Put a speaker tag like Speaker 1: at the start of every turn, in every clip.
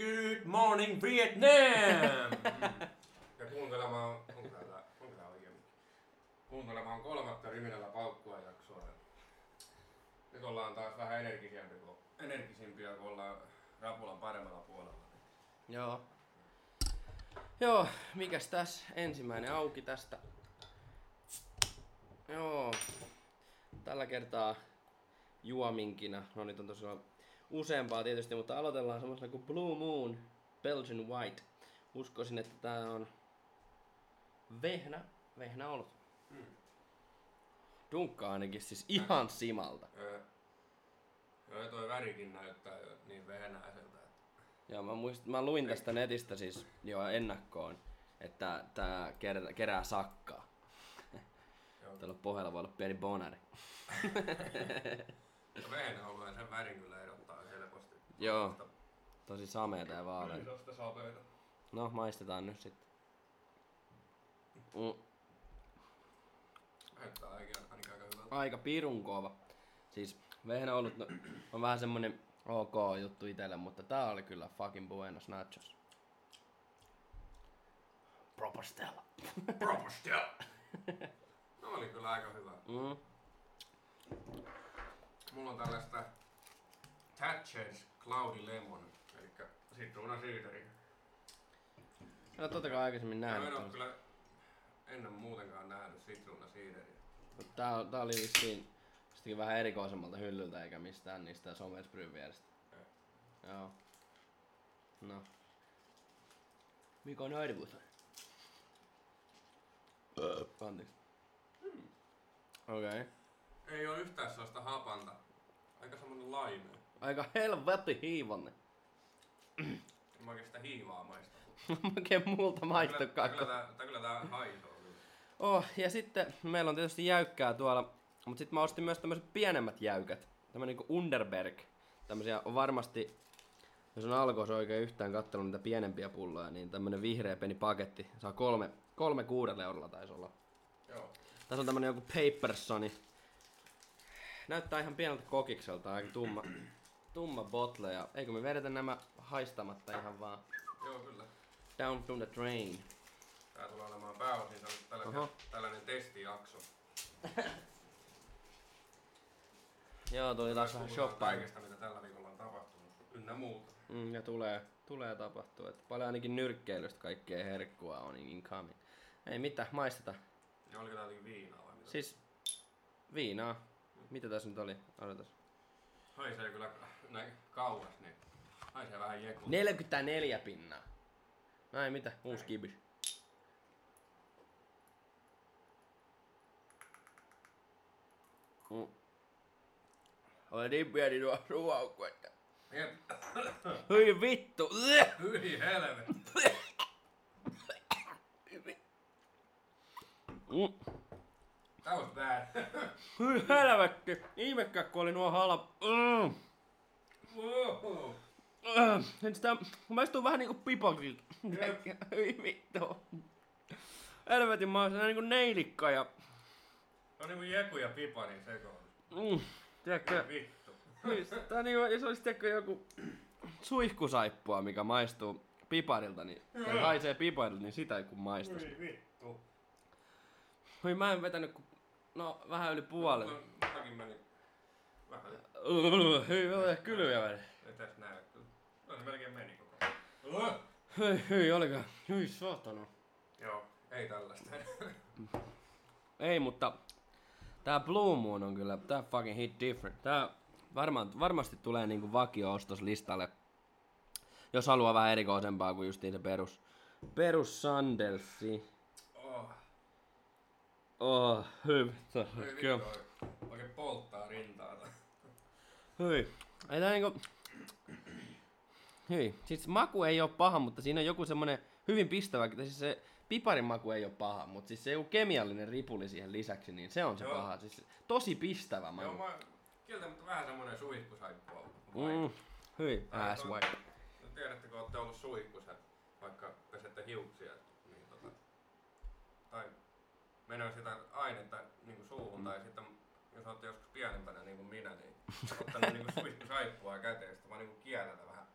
Speaker 1: Good morning Vietnam! ja kuuntelemaan, oikein? Kuuntelemaan kolmatta Riminällä paukkua jaksoa. Nyt ollaan taas vähän energisempi, kun, energisimpiä, kun ollaan Rapulan paremmalla puolella.
Speaker 2: Joo. Joo, mikäs tässä? Ensimmäinen auki tästä. Joo. Tällä kertaa juominkina. No niitä on tosiaan useampaa tietysti, mutta aloitellaan semmoisella kuin Blue Moon Belgian White. Uskoisin, että tää on vehnä, vehnä ollut.
Speaker 1: Hmm.
Speaker 2: Dunkkaa ainakin siis ihan simalta.
Speaker 1: Öö, joo, toi värikin näyttää jo niin vehnäiseltä. Että...
Speaker 2: Joo, mä, muist, mä luin tästä netistä siis jo ennakkoon, että tää kerää, kerää sakkaa.
Speaker 1: Joo.
Speaker 2: Tällä pohjalla voi olla pieni bonari.
Speaker 1: Vehnä on sen värin kyllä helposti.
Speaker 2: Joo. Tosi sameeta ja vaaleita.
Speaker 1: Isosta sapeita.
Speaker 2: No, maistetaan nyt sitten. Mm,
Speaker 1: Näyttää ainakin, ainakin aika hyvältä.
Speaker 2: aika pirun kova. Siis vehnä ollut no, on vähän semmonen ok juttu itelle, mutta tää oli kyllä fucking buenos nachos. Propostella.
Speaker 1: Propostella! no oli kyllä aika hyvä.
Speaker 2: Mm.
Speaker 1: Mulla on tällaista Thatcher's Cloudy Lemon, eli sitruunasiideri.
Speaker 2: No totta kai aikaisemmin
Speaker 1: Mä
Speaker 2: nähnyt.
Speaker 1: en oo
Speaker 2: tämmöstä.
Speaker 1: kyllä ennen muutenkaan nähnyt sitruunasiideriä.
Speaker 2: Mut Tää, tää oli vissiin jostakin vähän erikoisemmalta hyllyltä eikä mistään niistä somespryn vierestä.
Speaker 1: Ei.
Speaker 2: Joo. No. Mikä on arvos? Anteeksi. Okei. Okay.
Speaker 1: Ei oo yhtään sellaista hapanta. Aika semmonen laimea.
Speaker 2: Aika helvetti hiivonne.
Speaker 1: Mä oikein sitä hiivaa maista.
Speaker 2: Oikein multa maistu
Speaker 1: Tää kyllä,
Speaker 2: kakko.
Speaker 1: tää, kyllä tää haisoo kyllä.
Speaker 2: Oh, ja sitten meillä on tietysti jäykkää tuolla, mutta sitten mä ostin myös tämmöiset pienemmät jäykät. Tämmönen niinku Underberg. Tämmösiä on varmasti, jos on alkois oikein yhtään kattellut niitä pienempiä pulloja, niin tämmönen vihreä pieni paketti. Saa kolme, kolme kuudella eurolla taisi olla.
Speaker 1: Joo.
Speaker 2: Tässä on tämmönen joku Papersoni. Näyttää ihan pieneltä kokikselta, aika tumma, tumma botle. Ja eikö me vedetä nämä haistamatta ihan vaan
Speaker 1: Joo kyllä.
Speaker 2: down from the drain.
Speaker 1: Tää tulee olemaan pääosin tällainen,
Speaker 2: Oho.
Speaker 1: tällainen testijakso.
Speaker 2: Joo, tuli taas vähän shoppaa.
Speaker 1: kaikesta, mitä tällä viikolla on tapahtunut. Ynnä muuta.
Speaker 2: Mm, ja tulee, tulee tapahtua. Että paljon ainakin nyrkkeilystä kaikkea herkkua on incoming. Ei mitään, maisteta.
Speaker 1: Ja oliko tää jotenkin viinaa vai mitä?
Speaker 2: Siis viinaa. Mitä tässä nyt oli? Odotas.
Speaker 1: Haisee kyllä näin kauas, niin haisee vähän jeku.
Speaker 2: 44 pinnaa. Ei mitä, uusi kibis. Mm. Oli niin pieni tuo suuaukku, että...
Speaker 1: Jep.
Speaker 2: Hyi vittu!
Speaker 1: Hyi helvetti.
Speaker 2: Mm.
Speaker 1: That was bad.
Speaker 2: Hyi helvetti! Ihmekään, kun oli nuo halp... Mm.
Speaker 1: Wow.
Speaker 2: Nyt sitä maistuu vähän niinku pipokilta.
Speaker 1: Jep.
Speaker 2: Hyi vittu. Helvetin mä oon niinku neilikka ja...
Speaker 1: No niinku jeku ja pipani sekoon.
Speaker 2: Mm, tiedätkö,
Speaker 1: Vittu.
Speaker 2: hyi, tää on niinku, jos olisi tiedätkö joku suihkusaippua, mikä maistuu piparilta, niin tai haisee piparilta, niin sitä ei kun maistaisi.
Speaker 1: Hyi vittu.
Speaker 2: Hyi mä en vetänyt ku... No, vähän yli puolen.
Speaker 1: No, Mäkin meni vähän.
Speaker 2: Hyi, mä kylviä väli.
Speaker 1: Ei tässä näy kyllä. No se melkein meni koko ajan.
Speaker 2: Hyi, hyi, oliko? Hyi, saatana.
Speaker 1: Joo, ei tällaista.
Speaker 2: Ei, mutta tää Blue Moon on kyllä, tää fucking hit different. Tää varmaan, varmasti tulee niinku vakio-ostoslistalle, jos haluaa vähän erikoisempaa kuin justiin se perus, perus Sandelsi.
Speaker 1: oh.
Speaker 2: Oh, hyvä. Kyllä.
Speaker 1: Oikein polttaa rintaa.
Speaker 2: Hyi. Ei tää niinku... Hyi. Siis maku ei oo paha, mutta siinä on joku semmonen hyvin pistävä, siis se piparin maku ei oo paha, mutta siis se joku kemiallinen ripuli siihen lisäksi, niin se on se
Speaker 1: Joo.
Speaker 2: paha. Siis tosi pistävä
Speaker 1: Joo,
Speaker 2: maku.
Speaker 1: mä kieltämättä vähän semmonen suihkusaippua.
Speaker 2: Mm, hyi, ass
Speaker 1: on-
Speaker 2: white.
Speaker 1: No tiedätte, kun olette ollut suihkussa, vaikka pesette hiuksia, niin tota, tai menee sitä ainetta niin suuhun, tai sitten jos olette joskus pienempänä niin kuin minä, niin ottanut niin suihkusaippua käteen, sitten vaan niin kielellä vähän,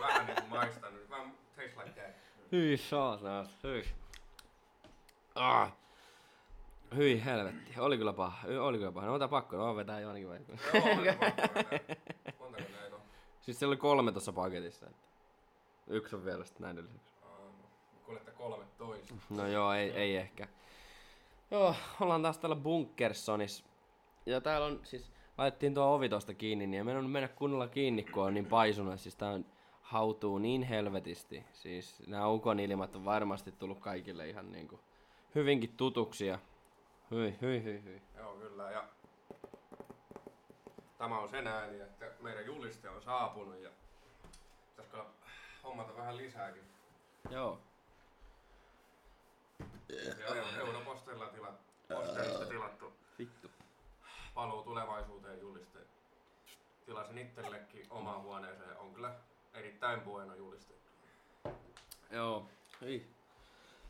Speaker 1: vähän maistanut. Vaan taste like that.
Speaker 2: Hyi saatana, hyi. Ah. Hyi helvetti, oli kyllä paha, oli kyllä paha. No ota pakko, no vetää jo ainakin vai.
Speaker 1: Joo, on pakko vetää. Montako näitä on?
Speaker 2: Siis siellä oli kolme tuossa paketissa. Että yksi on vielä sitten näin lisäksi.
Speaker 1: Aa, Kuulette kolme toista.
Speaker 2: No joo, ei, ei ehkä. Joo, ollaan taas täällä Bunkersonissa. Ja täällä on siis, laitettiin tuo ovi tosta kiinni, niin ei mennä mennä kunnolla kiinni, kun on niin paisunut. Siis tää on, hautuu niin helvetisti. Siis nämä ukonilmat on varmasti tullut kaikille ihan niinku hyvinkin tutuksia. Hyi, hyi, hyi, hyi.
Speaker 1: Joo, kyllä. Ja tämä on sen ääni, että meidän juliste on saapunut ja pitäisikö hommata vähän lisääkin.
Speaker 2: Joo.
Speaker 1: Tilat, posterista tilattu
Speaker 2: Vittu.
Speaker 1: paluu tulevaisuuteen juliste. Tilasin itsellekin omaan huoneeseen. On kyllä erittäin bueno juliste.
Speaker 2: Joo. Hyi.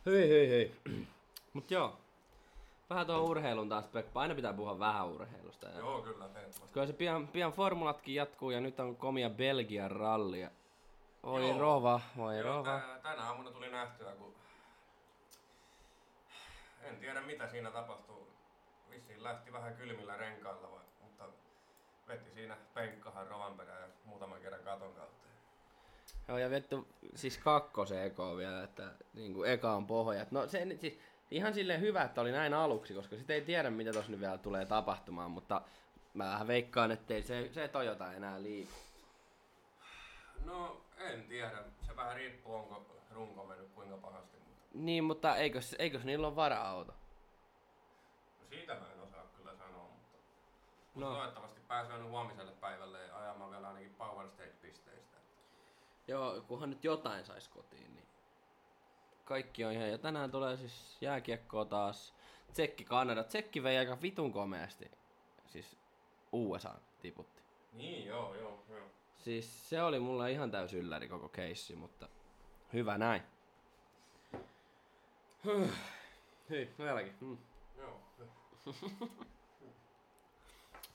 Speaker 2: Hyi, hyi, hyi. Mut joo. Vähän tuohon urheilun taas, Pekka. Aina pitää puhua vähän urheilusta. Ja
Speaker 1: Joo, kyllä.
Speaker 2: Kyllä se pian, pian formulatkin jatkuu ja nyt on komia Belgian rallia. Oi
Speaker 1: Joo.
Speaker 2: rova, voi
Speaker 1: Joo,
Speaker 2: rova.
Speaker 1: tänä aamuna tuli nähtyä, kun en tiedä mitä siinä tapahtuu. Vissiin lähti vähän kylmillä renkailla, vai, mutta veti siinä penkkahan rovan perään ja muutaman kerran katon kautta.
Speaker 2: Joo ja vittu, siis kakkosen eko vielä, että niinku eka on pohjat. No se siis ihan silleen hyvä, että oli näin aluksi, koska sitten ei tiedä mitä tossa nyt vielä tulee tapahtumaan, mutta mä vähän veikkaan, ettei se, se Toyota enää liiku.
Speaker 1: No en tiedä, se vähän riippuu onko runko mennyt kuinka pahasti,
Speaker 2: Niin, mutta eikös, eikös niillä ole vara-auto?
Speaker 1: no siitä mä en osaa kyllä sanoa, mutta
Speaker 2: No.
Speaker 1: no. toivottavasti pääsee nyt huomiselle päivälle ajamaan vielä ainakin Power Stage-pisteistä.
Speaker 2: Joo, kunhan nyt jotain sais kotiin, niin kaikki on ihan. Ja tänään tulee siis jääkiekkoa taas. Tsekki Kanada. Tsekki vei aika vitun komeasti. Siis USA tiputti.
Speaker 1: Niin, joo, joo, joo.
Speaker 2: Siis se oli mulla ihan täys ylläri koko keissi, mutta hyvä näin. Hyh. Hyi, vieläkin. Mm.
Speaker 1: Joo.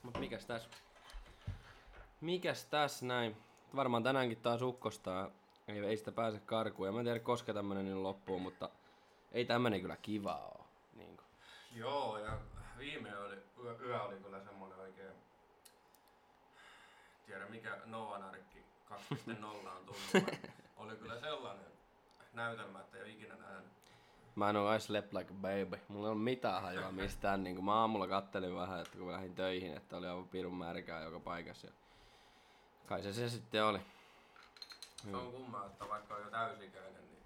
Speaker 2: Mut mikäs tässä? Mikäs tässä näin? Varmaan tänäänkin taas ukkostaa. Ei, ei sitä pääse karkuun. Ja mä en tiedä koska tämmönen nyt loppuu, mutta ei tämmönen kyllä kiva oo. Niin kuin.
Speaker 1: Joo, ja viime oli, yö, yö oli kyllä semmonen oikein, tiedä mikä Noanarkki 2.0 on tullut, oli kyllä sellainen näytelmä, että ei ole ikinä nähnyt.
Speaker 2: Mä en oo I slept like a baby. Mulla ei ole mitään hajua mistään. Niin kuin mä aamulla kattelin vähän, että kun mä lähdin töihin, että oli aivan pirun märkää joka paikassa. Ja kai se se sitten oli.
Speaker 1: Se on kummaa, että vaikka on jo täysikäinen, niin,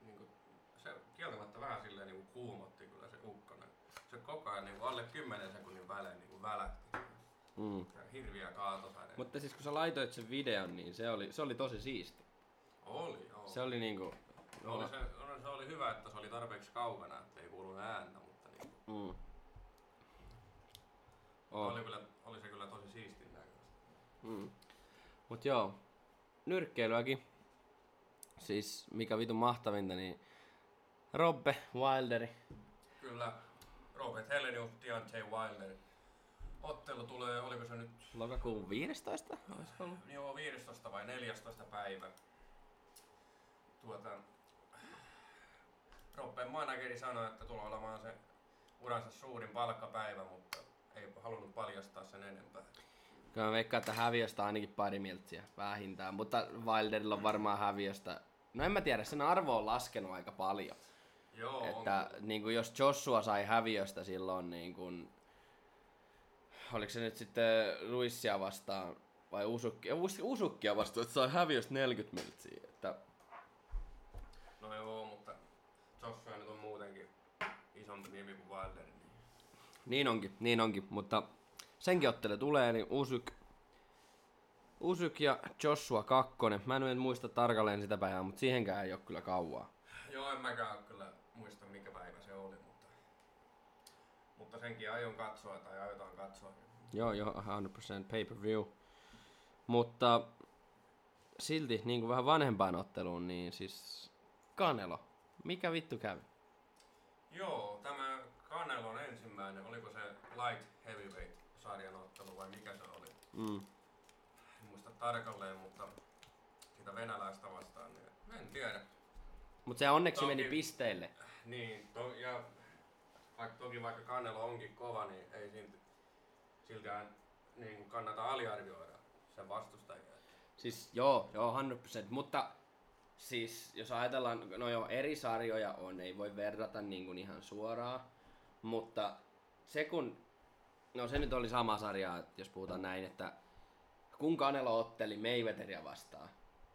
Speaker 1: niin kuin, se kieltämättä vähän silleen niin kuin kuumotti kyllä se ukkonen. Se koko ajan niin kuin alle 10 sekunnin välein niin kuin välähti.
Speaker 2: Mm.
Speaker 1: Hirviä kaatopäinen.
Speaker 2: Mutta siis kun sä laitoit sen videon, niin se oli, se oli tosi siisti.
Speaker 1: Oli, joo.
Speaker 2: Se oli niinku...
Speaker 1: Oli se, se oli hyvä, että se oli tarpeeksi kaukana, että ei kuulu ääntä, mutta niin,
Speaker 2: Mm.
Speaker 1: oli,
Speaker 2: Oh.
Speaker 1: kyllä, oli se kyllä tosi siistin näköistä.
Speaker 2: Mm. Mut joo, nyrkkeilyäkin. Siis mikä vitun mahtavinta, niin Robbe Wilderi.
Speaker 1: Kyllä Robert Helenius, Deontay Wilder. Ottelu tulee, oliko se nyt
Speaker 2: Lokakuun 15? Olisiko ollut?
Speaker 1: joo, 15 vai 14 päivä. Tuota, Robben manageri sanoi, että tulee olemaan se uransa suurin palkkapäivä, mutta ei halunnut paljastaa sen enempää.
Speaker 2: Kyllä mä veikkaan, että häviöstä ainakin pari miltsiä vähintään, mutta Wilderilla on varmaan häviöstä. No en mä tiedä, sen arvo on laskenut aika paljon.
Speaker 1: Joo,
Speaker 2: Että niin kuin jos Joshua sai häviöstä silloin, niin kuin, oliko se nyt sitten Luissia vastaan vai Usukkia, Us- Usukkia vastaan, että sai häviöstä 40 miltsiä. Että,
Speaker 1: No joo, mutta Joshua nyt on muutenkin isompi nimi kuin Wilder. Niin.
Speaker 2: niin onkin, niin onkin, mutta senkin ottele tulee, niin Usyk, Usyk ja Joshua kakkonen. Mä en nyt muista tarkalleen sitä päivää, mutta siihenkään ei ole kyllä kauaa.
Speaker 1: Joo, en mäkään kyllä muista mikä päivä se oli, mutta, mutta senkin aion katsoa tai aiotaan katsoa.
Speaker 2: Joo, joo, 100% pay-per-view. Mutta silti niin kuin vähän vanhempaan otteluun, niin siis Kanelo. Mikä vittu kävi?
Speaker 1: Joo, tämä Canelon ensimmäinen, oliko se light heavyweight sarjan ottelu vai mikä se oli?
Speaker 2: Mm.
Speaker 1: En muista tarkalleen, mutta sitä venäläistä vastaan, niin en tiedä.
Speaker 2: Mutta se onneksi
Speaker 1: Toki-
Speaker 2: meni pisteille.
Speaker 1: Niin, to, ja vaikka, toki vaikka Kanelo onkin kova, niin ei silti, siltikään niin kannata aliarvioida sen vastustajia.
Speaker 2: Siis joo, joo 100%, mutta siis jos ajatellaan, no joo, eri sarjoja on, ei voi verrata niin kuin ihan suoraan, mutta se kun, no se nyt oli sama sarja, jos puhutaan näin, että kun Canelo otteli Mayweatheria vastaan,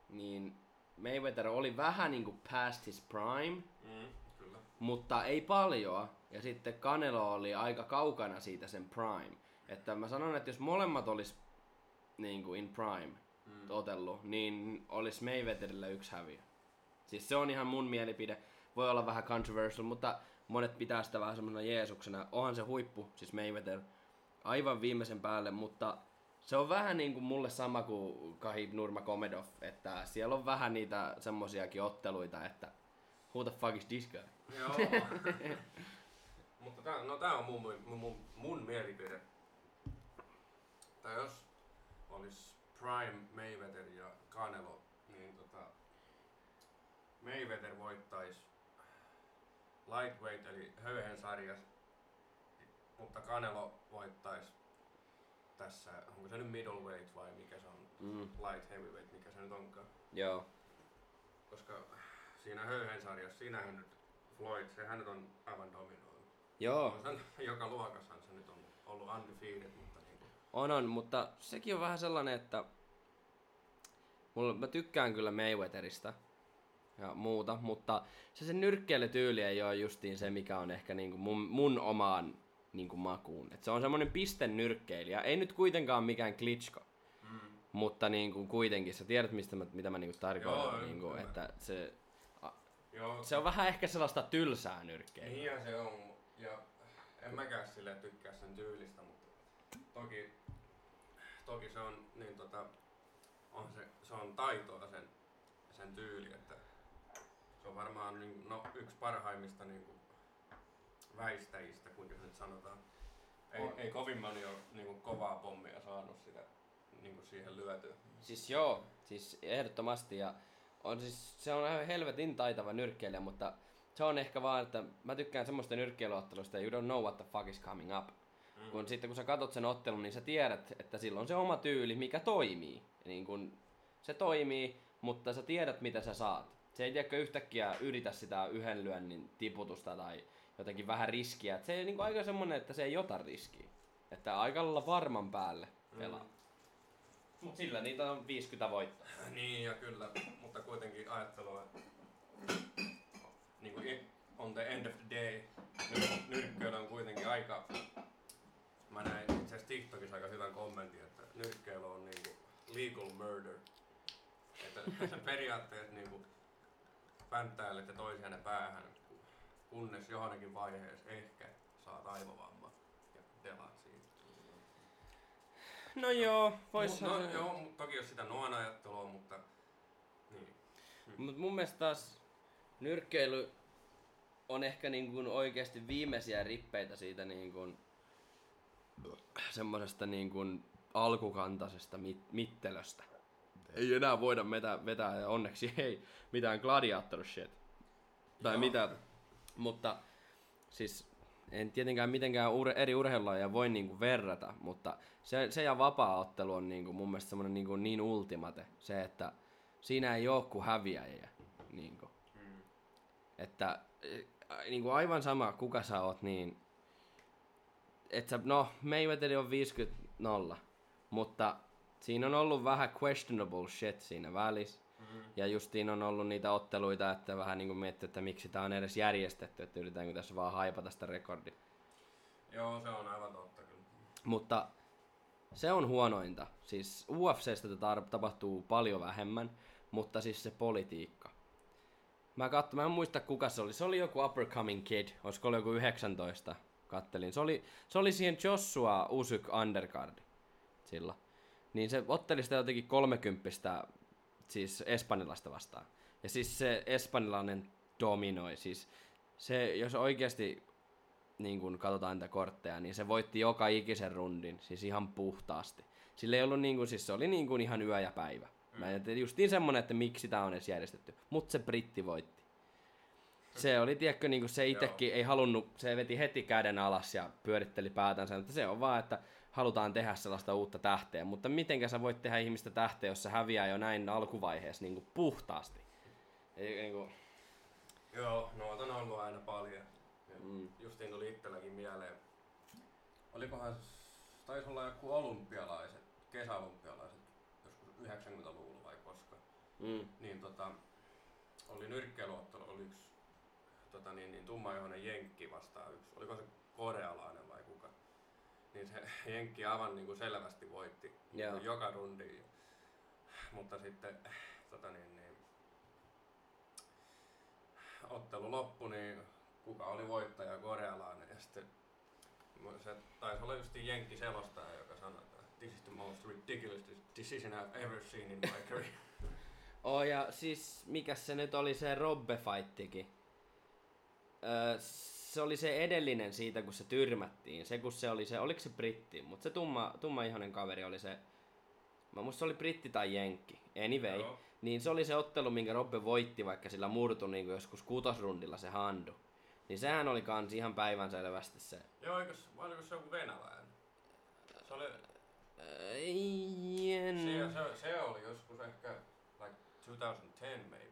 Speaker 2: niin Mayweather oli vähän niin kuin past his prime,
Speaker 1: Mm, kyllä.
Speaker 2: mutta ei paljon. Ja sitten Canelo oli aika kaukana siitä sen prime. Että mä sanon, että jos molemmat olisi niin kuin in prime
Speaker 1: Mm.
Speaker 2: otellut, niin olisi Mayweatherillä yksi häviö. Siis se on ihan mun mielipide. Voi olla vähän controversial, mutta monet pitää sitä vähän semmoisena Jeesuksena. Onhan se huippu, siis Mayweather, aivan viimeisen päälle, mutta se on vähän niin kuin mulle sama kuin Kahib Nurmagomedov, että siellä on vähän niitä semmosiakin otteluita, että who the fuck is this guy?
Speaker 1: Joo. Mutta tää, no tää on mun, mun, mun, mun mielipide. Tai jos olisi Prime Mayweather ja Canelo, niin tota, Mayweather voittaisi lightweight eli höyhen sarjas, mutta Canelo voittaisi tässä, onko se nyt middleweight vai mikä se on,
Speaker 2: Mm,
Speaker 1: light heavyweight, mikä se nyt onkaan.
Speaker 2: joo.
Speaker 1: Koska siinä höyhen sarjassa, siinähän nyt Floyd, sehän nyt on aivan dominoinut.
Speaker 2: Joo,
Speaker 1: sen, joka luokassahan se nyt on ollut undefeated, mutta
Speaker 2: on on, mutta sekin on vähän sellainen, että mulla, mä tykkään kyllä Mayweatherista ja muuta, mutta se sen nyrkkeilytyyli ei ole justiin se, mikä on ehkä niinku mun, mun omaan niinku makuun. Et se on semmonen pisten nyrkkeilijä, ei nyt kuitenkaan mikään Klitschko,
Speaker 1: mm.
Speaker 2: mutta niinku kuitenkin sä tiedät mistä mä, mitä mä niinku tarkoitan,
Speaker 1: Joo,
Speaker 2: niinku,
Speaker 1: kyllä.
Speaker 2: että se,
Speaker 1: Joo,
Speaker 2: se on vähän ehkä sellaista tylsää nyrkkeilyä.
Speaker 1: niinhän se on. Ja en mäkään sille tykkää sen tyylistä, mutta toki, toki se on, niin tota, on se, se on taitoa sen, sen tyyli, että se on varmaan niin, no, yksi parhaimmista niin kuin, väistäjistä, kuinka se nyt sanotaan. Ei,
Speaker 2: On.
Speaker 1: ei kovin moni ole niin kuin, kovaa pommia saanut sitä niin kuin siihen lyötyä.
Speaker 2: Siis joo, siis ehdottomasti ja on siis, se on ihan helvetin taitava nyrkkeilijä, mutta se on ehkä vaan, että mä tykkään semmoista nyrkkeilyottelusta, you don't know what the fuck is coming up.
Speaker 1: Mm.
Speaker 2: Kun sitten kun sä katot sen ottelun, niin sä tiedät, että sillä on se oma tyyli, mikä toimii. Niin kun se toimii, mutta sä tiedät mitä sä saat. Se ei tiedäkö yhtäkkiä yritä sitä yhden lyönnin tiputusta tai jotenkin vähän riskiä. Et se ei niin aika semmonen, että se ei ota riskiä. Että aika lailla varman päälle pelaa.
Speaker 1: Mm.
Speaker 2: Mut sillä niitä on 50 voittoa.
Speaker 1: Niin ja kyllä, mutta kuitenkin ajattelua, että niin kuin on the end of the day, nyr- nyrkkeily on kuitenkin aika, mä näin itse asiassa TikTokissa aika hyvän kommentin, että nyrkkeily on niin kuin legal murder. Että periaatteessa niin kuin pänttäilette toisianne päähän, kunnes johonkin vaiheessa ehkä saat aivovamman ja delaat siitä.
Speaker 2: No joo, vois
Speaker 1: no, no, joo, toki jos sitä noin ajattelua, mutta niin.
Speaker 2: Mut mun mielestä taas nyrkkeily on ehkä niin kuin oikeasti viimeisiä rippeitä siitä niin kuin semmosesta niin kuin alkukantaisesta mit- mittelöstä. Ei enää voida vetää, vetää ja onneksi ei mitään gladiator shit. Tai
Speaker 1: Joo.
Speaker 2: mitä. Mutta siis en tietenkään mitenkään ur- eri urheilulajia voi niinku verrata, mutta se, se ja vapaa-ottelu on niinku mun mielestä semmonen niinku niin ultimate. Se, että siinä ei oo kuin häviäjiä. Niinku.
Speaker 1: Mm.
Speaker 2: Että niinku aivan sama kuka sä oot, niin et sä, no Mayweather on 50-0, mutta siinä on ollut vähän questionable shit siinä välissä.
Speaker 1: Mm.
Speaker 2: Ja justiin on ollut niitä otteluita, että vähän niinku miettii, että miksi tää on edes järjestetty, että yritetäänkö tässä vaan haipata sitä rekordia.
Speaker 1: Joo, se on aivan totta kyllä.
Speaker 2: Mutta se on huonointa. Siis UFCstä tätä tapahtuu paljon vähemmän, mutta siis se politiikka. Mä katson, mä en muista kuka se oli. Se oli joku uppercoming kid, olisiko ollut joku 19, kattelin. Se oli, se oli siihen Joshua Usyk undercard sillä. Niin se otteli sitä jotenkin 30 siis espanjalaista vastaan. Ja siis se espanjalainen dominoi. Siis se, jos oikeasti niin kun katsotaan niitä kortteja, niin se voitti joka ikisen rundin, siis ihan puhtaasti. Sillä ei ollut niin kuin, siis se oli niin kuin ihan yö ja päivä. Mä en tiedä, justiin semmonen, että miksi tää on edes järjestetty. Mut se britti voitti. Se oli, tiedätkö, niin kuin se itekin ei halunnut, se veti heti käden alas ja pyöritteli päätänsä, että se on vaan, että halutaan tehdä sellaista uutta tähteä, mutta mitenkä sä voit tehdä ihmistä tähteä, jos se häviää jo näin alkuvaiheessa niin kuin puhtaasti? Ei, niin kuin,
Speaker 1: Joo, noita on ollut aina paljon.
Speaker 2: Mm.
Speaker 1: Justiin tuli itselläkin mieleen. Olikohan, taisi olla joku olympialaiset, kesäolympialaiset, joskus 90-luvulla vai koska.
Speaker 2: mm,
Speaker 1: Niin tota, oli nyrkkeilyottelu, oli yksi tota niin, niin tummaihoinen jenkki vastaan yksi, oliko se korealainen vai kuka. Niin se jenkki aivan niin kuin selvästi voitti
Speaker 2: Joo.
Speaker 1: kuin joka rundi. Mutta sitten tota niin, niin, ottelu loppui, niin kuka oli voittaja, korealainen. Ja sitten se taisi olla just jenkki selostaja, joka sanoi, että this is the most ridiculous decision I've ever seen in my career.
Speaker 2: Oh, ja siis, mikä se nyt oli se Robbe-fightikin? Öö, se oli se edellinen siitä, kun se tyrmättiin. Se, kun se oli se, oliko se britti? Mutta se tumma, tumma ihonen kaveri oli se, mä muista se oli britti tai jenkki. Anyway.
Speaker 1: Joo.
Speaker 2: Niin se oli se ottelu, minkä Robbe voitti, vaikka sillä murtui niin joskus kutosrundilla se handu. Niin sehän oli kans ihan päivänselvästi se.
Speaker 1: Joo, eikös, vai oliko se joku venäläinen? Se oli,
Speaker 2: Ei, en...
Speaker 1: se, se, se oli joskus ehkä like 2010 maybe.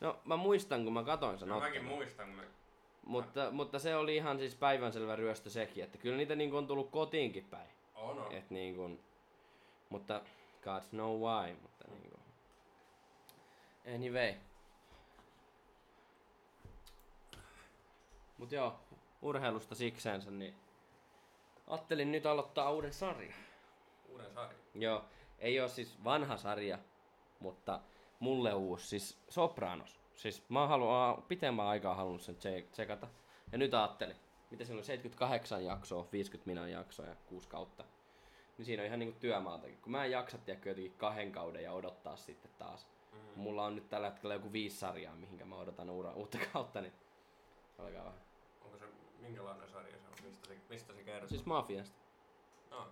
Speaker 2: No mä muistan, kun mä katoin sen
Speaker 1: No, mäkin muistan, kun me,
Speaker 2: Mutta, mutta se oli ihan siis päivänselvä ryöstö sekin, että kyllä niitä niin on tullut kotiinkin päin.
Speaker 1: on on.
Speaker 2: Et niin kuin, mutta God know why, mutta niin kuin. Anyway. Mut joo, urheilusta sikseensä, niin ajattelin nyt aloittaa uuden sarjan.
Speaker 1: Uuden sarjan.
Speaker 2: Joo, ei ole siis vanha sarja, mutta mulle uusi, siis Sopranos. Siis mä oon halu, pitemmän aikaa halunnut sen tse- tsekata. Ja nyt ajattelin, mitä siinä on 78 jaksoa, 50 minan jaksoa ja 6 kautta. Niin siinä on ihan niinku työmaaltakin. Kun mä en jaksa tiedäkö jotenkin kahden kauden ja odottaa sitten taas.
Speaker 1: Mm.
Speaker 2: Mulla on nyt tällä hetkellä joku viisi sarjaa, mihinkä mä odotan uura, uutta kautta, niin alkaa vähän.
Speaker 1: Onko se, minkälainen sarja se on? Mistä se, mistä se kertoo?
Speaker 2: Siis Mafiasta.
Speaker 1: no,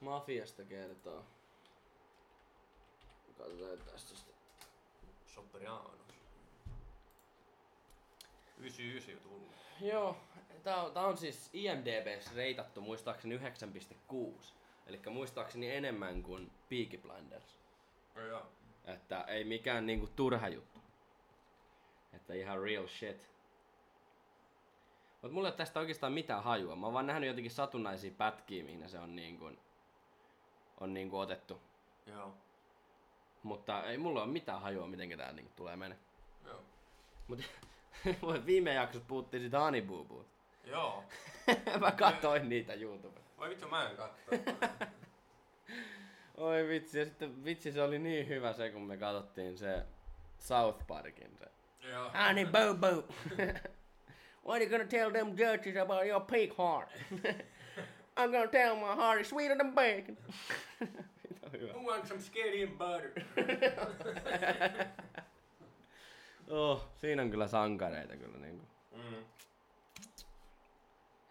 Speaker 2: Mafiasta kertoo. Katsotaan tästä sitten.
Speaker 1: Sopranos. 99 tullut.
Speaker 2: Joo, tää on, tää on siis IMDBs reitattu muistaakseni 9.6. Eli muistaakseni enemmän kuin Peaky Blinders.
Speaker 1: No joo.
Speaker 2: Että ei mikään niinku turha juttu. Että ihan real shit. Mut mulla ei ole tästä oikeastaan mitään hajua. Mä oon vaan nähnyt jotenkin satunnaisia pätkiä, mihin se on niinku, on niinku otettu.
Speaker 1: Joo.
Speaker 2: Mutta ei mulla ole mitään hajua, miten tää niinku tulee mennä.
Speaker 1: Joo.
Speaker 2: Mut viime jaksossa puhuttiin siitä Honey Boo Boo.
Speaker 1: Joo.
Speaker 2: Mä katsoin niitä YouTubesta.
Speaker 1: Vai vittu mä en katso.
Speaker 2: Oi vitsi, ja sitten vitsi se oli niin hyvä se, kun me katsottiin se South Parkin se.
Speaker 1: joo.
Speaker 2: Honey Boo Boo! What are you gonna tell them judges about your pig heart? I'm gonna tell my heart is sweeter than bacon. Hyvä.
Speaker 1: Who wants some spaghetti and butter?
Speaker 2: Oh, siinä on kyllä sankareita kyllä niinku.
Speaker 1: Mm.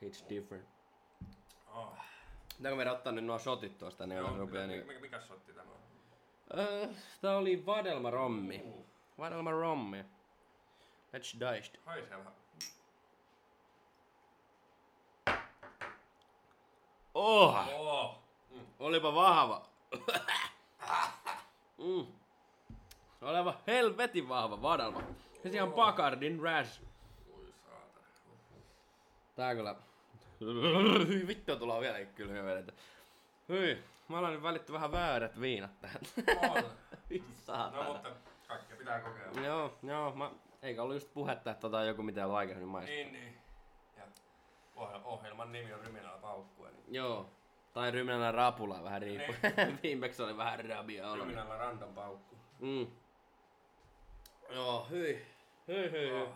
Speaker 2: It's different.
Speaker 1: Oh.
Speaker 2: Pitääkö meidän ottaa nyt nuo shotit tuosta, ne
Speaker 1: Joo,
Speaker 2: rupeaa
Speaker 1: mikä,
Speaker 2: niin...
Speaker 1: mikä, mikä sotti tämä on?
Speaker 2: Öö, tää oli Vadelma Rommi.
Speaker 1: Uh,
Speaker 2: Vadelma Rommi. Let's diced.
Speaker 1: haisee vähän.
Speaker 2: Oh!
Speaker 1: Oh. Mm.
Speaker 2: Olipa vahva. Mm. Oleva helvetin vahva vadelma. Ja siellä on Bacardin Ras.
Speaker 1: Ui saatana.
Speaker 2: Tää kyllä... Hyi vittu tulee vieläkin kylmiä vedet. Hyi, mä olen nyt valittu vähän väärät viinat tähän. Saatana.
Speaker 1: No mutta kaikkea pitää kokeilla.
Speaker 2: Joo, joo, mä... Eikä ollut just puhetta, että tota joku mitä ollut aikaisemmin maistaa.
Speaker 1: Niin, niin. Ja ohjel- ohjelman nimi on Ryminällä paukkua. Niin
Speaker 2: Joo. Tai ryminällä rapula vähän riippuu. Viimeksi oli vähän rabia olo.
Speaker 1: Ryminällä random paukku.
Speaker 2: Mm. Joo, hyi. Hyi, hyi, hyi.
Speaker 1: Oh.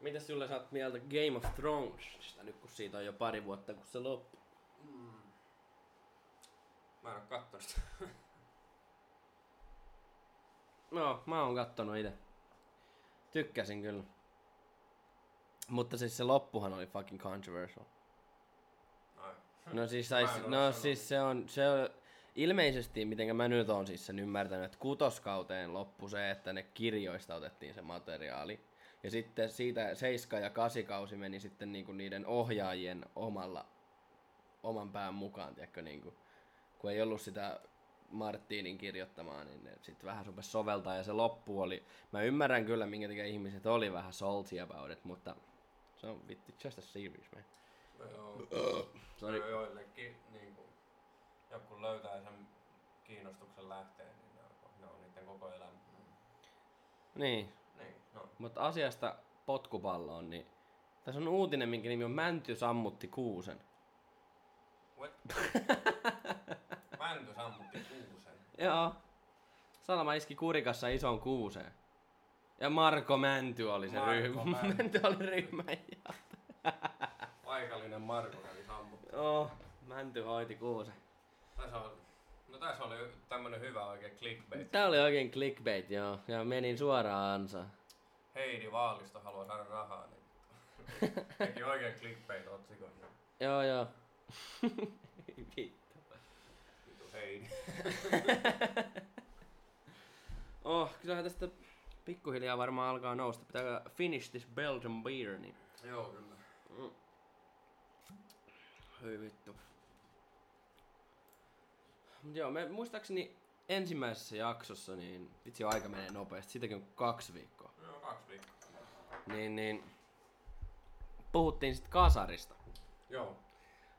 Speaker 2: Mitäs sulle sä oot mieltä Game of Thronesista nyt kun siitä on jo pari vuotta kun se loppui?
Speaker 1: Mm. Mä en oo kattonut sitä.
Speaker 2: No, mä oon kattonut itse. Tykkäsin kyllä. Mutta siis se loppuhan oli fucking controversial. No siis, sais, no
Speaker 1: sanonut.
Speaker 2: siis se on, se on, ilmeisesti, miten mä nyt oon siis sen ymmärtänyt, että kutoskauteen loppu se, että ne kirjoista otettiin se materiaali. Ja sitten siitä seiska- ja kasikausi meni sitten niinku niiden ohjaajien omalla, oman pään mukaan, tiedätkö, niinku, kun ei ollut sitä Martinin kirjoittamaa, niin ne sitten vähän rupes soveltaa ja se loppu oli, mä ymmärrän kyllä minkä takia ihmiset oli vähän salty about it, mutta se on vittu just a series, man.
Speaker 1: Joo, joillekin niin kuin, joku löytää sen kiinnostuksen lähteen, niin ne on, ne on niiden koko elämä.
Speaker 2: Niin,
Speaker 1: Niin, no.
Speaker 2: mutta asiasta potkupalloon, niin tässä on uutinen, minkä nimi on Mänty sammutti kuusen.
Speaker 1: What? Mänty sammutti kuusen.
Speaker 2: Joo. Salama iski kurikassa ison kuuseen. Ja Marko Mänty oli se
Speaker 1: Marko
Speaker 2: ryhmä.
Speaker 1: Mänty.
Speaker 2: Mänty oli ryhmän ja.
Speaker 1: Paikallinen Marko kävi.
Speaker 2: Joo, Mänty hoiti kuusen.
Speaker 1: Tässä on, no tässä oli tämmönen hyvä oikein clickbait.
Speaker 2: Tää oli oikein clickbait, joo. Ja menin suoraan ansaan.
Speaker 1: Heidi Vaalisto haluaa saada rahaa, niin teki oikein clickbait-otsikon. Niin
Speaker 2: Joo, joo. Vittu.
Speaker 1: Vitu Heidi.
Speaker 2: Oh, kyllähän tästä pikkuhiljaa varmaan alkaa nousta. Pitää finish this Belgian beer, niin...
Speaker 1: Joo, kyllä.
Speaker 2: Hyi vittu. Mut joo, me muistaakseni ensimmäisessä jaksossa, niin vitsi aika menee nopeasti, sitäkin on kaksi viikkoa.
Speaker 1: Joo, kaksi viikkoa.
Speaker 2: Niin, niin puhuttiin sitten kasarista.
Speaker 1: Joo.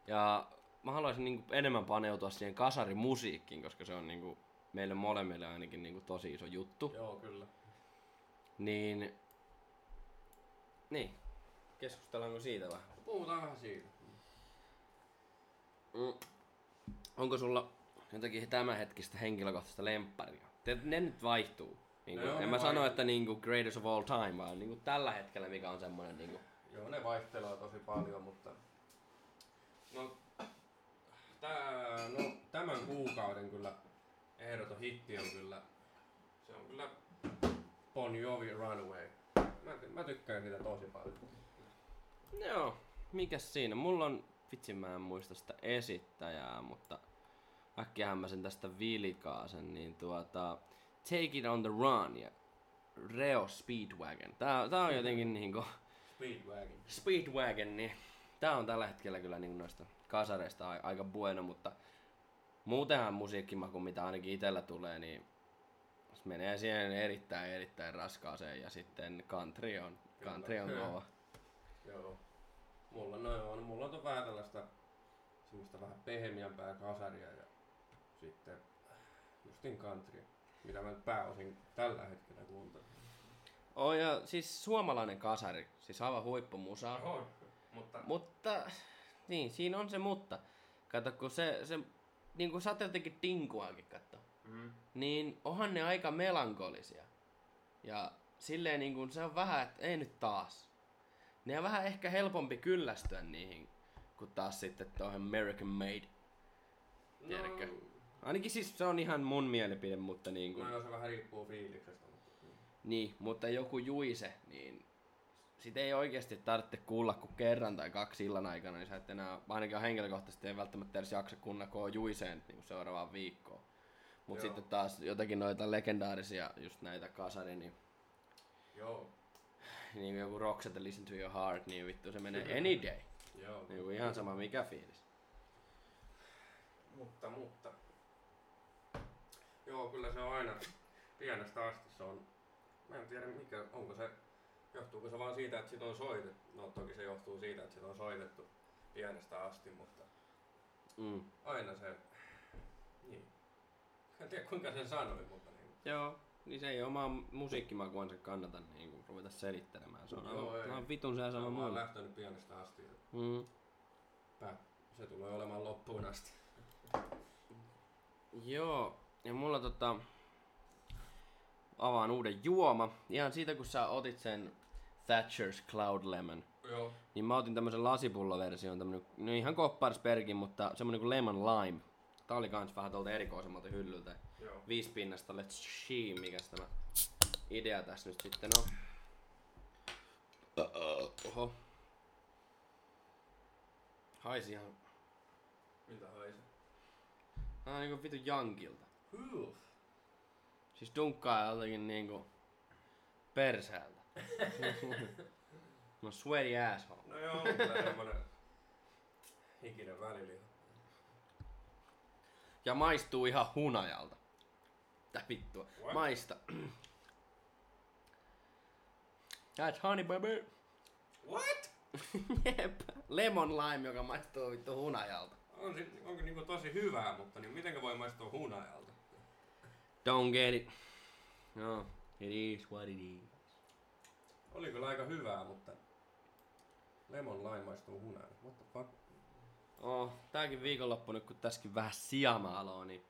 Speaker 2: Ja mä haluaisin niinku enemmän paneutua siihen kasarimusiikkiin, koska se on niinku meille molemmille ainakin niinku tosi iso juttu.
Speaker 1: Joo, kyllä.
Speaker 2: Niin, niin. Keskustellaanko siitä vähän?
Speaker 1: Puhutaan vähän siitä.
Speaker 2: Mm. Onko sulla jotakin tämänhetkistä henkilökohtaista lempparia? Te, ne nyt vaihtuu. Niin
Speaker 1: No
Speaker 2: kuin,
Speaker 1: joo,
Speaker 2: en mä sano,
Speaker 1: vaihtuu.
Speaker 2: että niinku greatest of all time, vaan niinku tällä hetkellä mikä on semmonen niinku...
Speaker 1: Joo, ne vaihtelee tosi paljon, mutta... No, tää, no, tämän kuukauden kyllä ehdoton hitti on kyllä... Se on kyllä Bon Jovi Runaway. Mä, mä tykkään sitä tosi paljon.
Speaker 2: Joo, mikäs siinä? Mulla on, vitsi mä en muista sitä esittäjää, mutta äkkiähän mä sen tästä vilikaasen, niin tuota... Take it on the run ja Reo Speedwagon. Tää, tää on jotenkin niinku...
Speaker 1: Speedwagon.
Speaker 2: Speedwagon, niin tää on tällä hetkellä kyllä niin noista kasareista aika bueno, mutta muutenhan musiikkimaku, mitä ainakin itellä tulee, niin se menee siihen erittäin erittäin raskaaseen ja sitten country on, country on kova.
Speaker 1: Joo. Mulla, no joo, no mulla on vähän tällaista semmoista vähän pehmeämpää kasaria ja sitten justin country, mitä mä nyt pääosin tällä hetkellä kuuntelen.
Speaker 2: Oh, ja siis suomalainen kasari, siis aivan huippumusaa.
Speaker 1: On, mutta
Speaker 2: Mutta, niin, siinä on se mutta. Kato, kun se, se niin kuin sä oot jotenkin dinkuakin katso.
Speaker 1: mm,
Speaker 2: niin onhan ne aika melankolisia. Ja silleen niin kuin se on vähän, että ei nyt taas. Ne on vähän ehkä helpompi kyllästyä niihin, kuin taas sitten tuohon American Made. Tiedätkö?
Speaker 1: no,
Speaker 2: Ainakin siis se on ihan mun mielipide, mutta niin kuin,
Speaker 1: no se vähän riippuu fiiliksestä. Mutta,
Speaker 2: niin, mutta joku juise, niin sitä ei oikeasti tarvitse kuulla kuin kerran tai kaksi illan aikana, niin sä et enää, ainakin henkilökohtaisesti ei välttämättä edes jaksa kuunnella juiseen niin kuin seuraavaan viikkoon. Mutta sitten taas jotakin noita legendaarisia, just näitä kasari, niin,
Speaker 1: joo,
Speaker 2: niin kuin joku Roxette Listen to Your Heart, niin vittu se menee any day.
Speaker 1: joo.
Speaker 2: Niin kuin ihan sama mikä fiilis.
Speaker 1: Mutta, mutta. Joo, kyllä se on aina pienestä asti se on. Mä en tiedä mikä, onko se, johtuuko se vaan siitä, että sit on soitettu. No toki se johtuu siitä, että sit on soitettu pienestä asti, mutta
Speaker 2: Mm.
Speaker 1: aina se, niin. En tiedä kuinka sen sanoi, mutta niin.
Speaker 2: Joo, niin se ei omaa musiikkimakuansa kannata niin kuin ruveta selittelemään. Se on
Speaker 1: Joo,
Speaker 2: aivan, aivan vitun se
Speaker 1: Se
Speaker 2: sama
Speaker 1: on vaan
Speaker 2: mulle.
Speaker 1: lähtenyt pienestä asti.
Speaker 2: Mm.
Speaker 1: pää- Se tulee olemaan loppuun asti.
Speaker 2: Joo, ja mulla tota... Avaan uuden juoma. Ihan siitä kun sä otit sen Thatcher's Cloud Lemon,
Speaker 1: Joo.
Speaker 2: niin mä otin tämmösen lasipulloversion, tämmönen, no ihan Kopparsbergin, mutta semmonen kuin Lemon Lime. Tää oli kans vähän tuolta erikoisemmalta hyllyltä.
Speaker 1: Joo.
Speaker 2: Viisi pinnasta Let's See, mikäs tämä idea tässä nyt sitten on. Oho. Haisi ihan
Speaker 1: Miltä haisi?
Speaker 2: Tää on niinku vitu jankilta.
Speaker 1: Huh.
Speaker 2: Siis dunkkaa joltakin niinku perseeltä. no sweaty asshole.
Speaker 1: No joo, on kyllä semmonen hikinen väliliha.
Speaker 2: Ja maistuu ihan hunajalta. Tää vittua.
Speaker 1: What?
Speaker 2: Maista. That's honey baby.
Speaker 1: What?
Speaker 2: Jep. Lemon lime, joka maistuu vittu hunajalta.
Speaker 1: On, onko niinku tosi hyvää, mutta niin mitenkä voi maistua hunajalta?
Speaker 2: Don't get it. No, it is what it is.
Speaker 1: Oli kyllä aika hyvää, mutta lemon lime maistuu hunajalta. What the fuck?
Speaker 2: Oh, tääkin viikonloppu nyt kun tässäkin vähän sijamaaloa, niin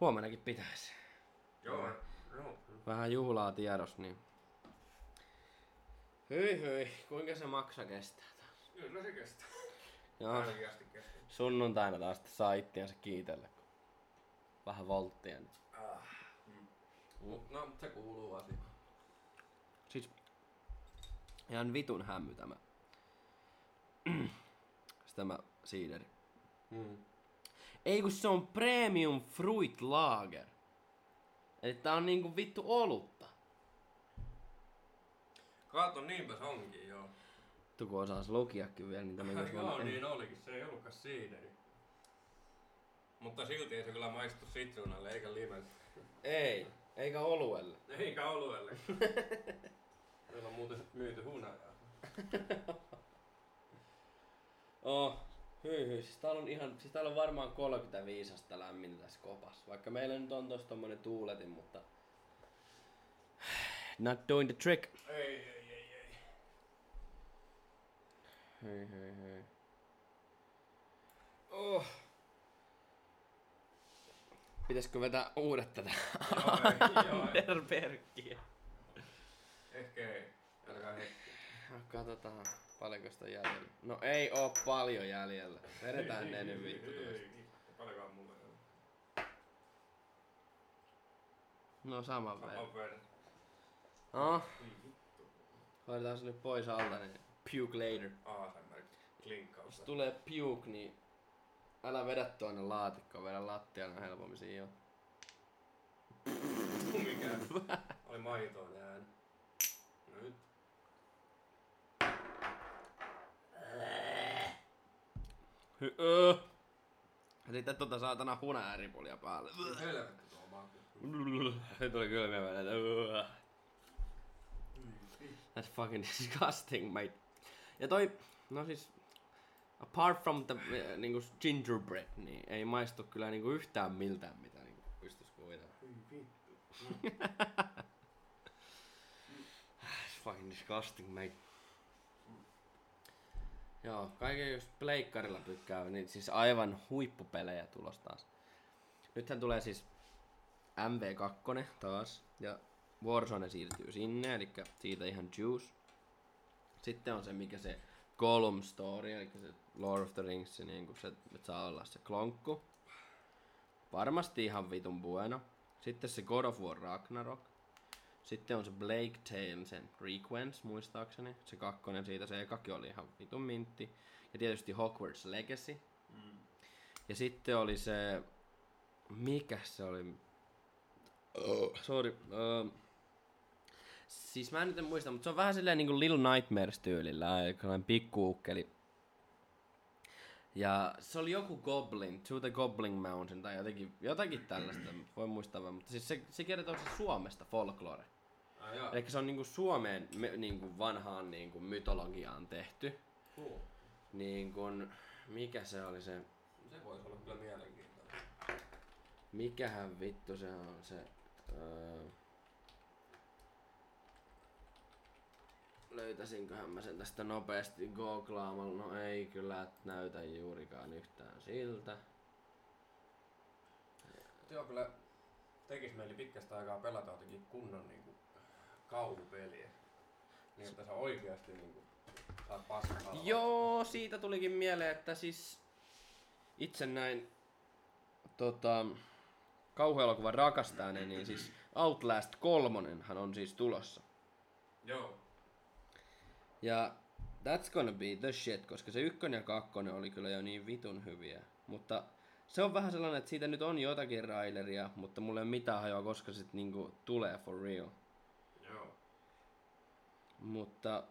Speaker 2: huomennakin pitäisi.
Speaker 1: Joo, joo.
Speaker 2: Vähän juhlaa tiedos, niin... Hyi hyi, kuinka se maksa kestää taas?
Speaker 1: Kyllä se kestää.
Speaker 2: Joo,
Speaker 1: Ainakin asti kestää.
Speaker 2: sunnuntaina taas sitten saa ittiänsä kiitellä, kun vähän volttia. Niin.
Speaker 1: Ah. Mm. No, se kuuluu asiaan.
Speaker 2: Siis ihan vitun hämmy tämä. Tämä siideri.
Speaker 1: Mm.
Speaker 2: Ei kun se on premium fruit lager. Eli tää on niinku vittu olutta.
Speaker 1: Kaato, niinpä se onkin, joo.
Speaker 2: Vittu kun osaas lukiakin vielä, niin tämä
Speaker 1: joo, niin olikin. Se ei ollutkaan siideri. Mutta silti ei se kyllä maistu sitruunalle eikä limelle.
Speaker 2: Ei, eikä oluelle.
Speaker 1: Eikä oluelle. Meillä on muuten myyty hunajaa.
Speaker 2: Oh, hyi hyi. Siis täällä on ihan, siis täällä on varmaan 35 astetta lämmintä tässä kopassa. Vaikka meillä nyt on tossa tommonen tuuletin, mutta... Not doing the trick.
Speaker 1: Ei, ei, ei, ei.
Speaker 2: Hei hei hei. Oh. Pitäisikö vetää uudet tätä. Underbergia?
Speaker 1: Ehkä ei. Älkää hetki.
Speaker 2: No, Katsotaan paljonko sitä jäljellä. No ei oo paljon jäljellä. Vedetään ne nyt vittu tuosta.
Speaker 1: Paljonkaan mulle.
Speaker 2: No saman verran.
Speaker 1: Saman verran.
Speaker 2: No, hoidetaan se nyt pois alta, niin puke later.
Speaker 1: ASMR klinkkaus.
Speaker 2: Jos tulee puke, niin älä vedä tuonne laatikkoon, vedä lattialle helpommin siinä jo.
Speaker 1: Mikä? Oli maitoa ne ääni. No nyt.
Speaker 2: Hy- öö. Ja sitten tota saatana hunaääripulia päälle.
Speaker 1: Helvetti tuo maku.
Speaker 2: Se tuli kylmiä. That's fucking disgusting, mate. Ja toi, no siis, apart from the eh, niinku gingerbread, niin ei maistu kyllä niinku yhtään miltään, mitä niinku pystys kuvitella. It's fucking disgusting, mate. Joo, kaiken jos pleikkarilla tykkää, niin siis aivan huippupelejä tulos taas. Nythän tulee siis MV2 taas, ja Warzone siirtyy sinne, eli siitä ihan Juice. Sitten on se, mikä se Gollum Story, eli se Lord of the Rings, niin kuin se, että saa olla se klonkku. Varmasti ihan vitun bueno. Sitten se God of War Ragnarok. Sitten on se Blake Tale, sen Requence, muistaakseni. Se kakkonen siitä, se ekakin oli ihan vitun mintti. Ja tietysti Hogwarts Legacy. Ja sitten oli se... Mikä se oli? Sorry. Uh, siis mä en nyt en muista, mutta se on vähän silleen niinku Little Nightmares tyylillä, eli sellainen pikkuukkeli. Ja se oli joku Goblin, To the Goblin Mountain tai jotenkin, jotakin tällaista, voi muistaa vaan, mutta siis se, se kertoo siis Suomesta folklore.
Speaker 1: Joo.
Speaker 2: Eli se on niinku Suomeen me, niinku vanhaan niinku mytologiaan tehty.
Speaker 1: Cool.
Speaker 2: Niin kun, mikä se oli se,
Speaker 1: Se voisi olla kyllä mielenkiintoinen.
Speaker 2: mikähän vittu se on se, öö, löytäisinköhän mä sen tästä nopeasti googlaamalla, no ei kyllä näytä juurikaan yhtään siltä.
Speaker 1: Joo, kyllä tekis meille pitkästä aikaa pelata jotenkin kunnon niinku kauhupeliä. Niin, että sä oikeasti niinku saat paskaa.
Speaker 2: Joo, siitä tulikin mieleen, että siis itse näin tota, kauhuelokuvan rakastajainen, niin siis Outlast 3 hän on siis tulossa.
Speaker 1: Joo.
Speaker 2: Ja that's gonna be the shit, koska se ykkönen ja kakkonen oli kyllä jo niin vitun hyviä. Mutta se on vähän sellainen, että siitä nyt on jotakin raileria, mutta mulla ei ole mitään hajoa, koska se niinku tulee for real. Mutta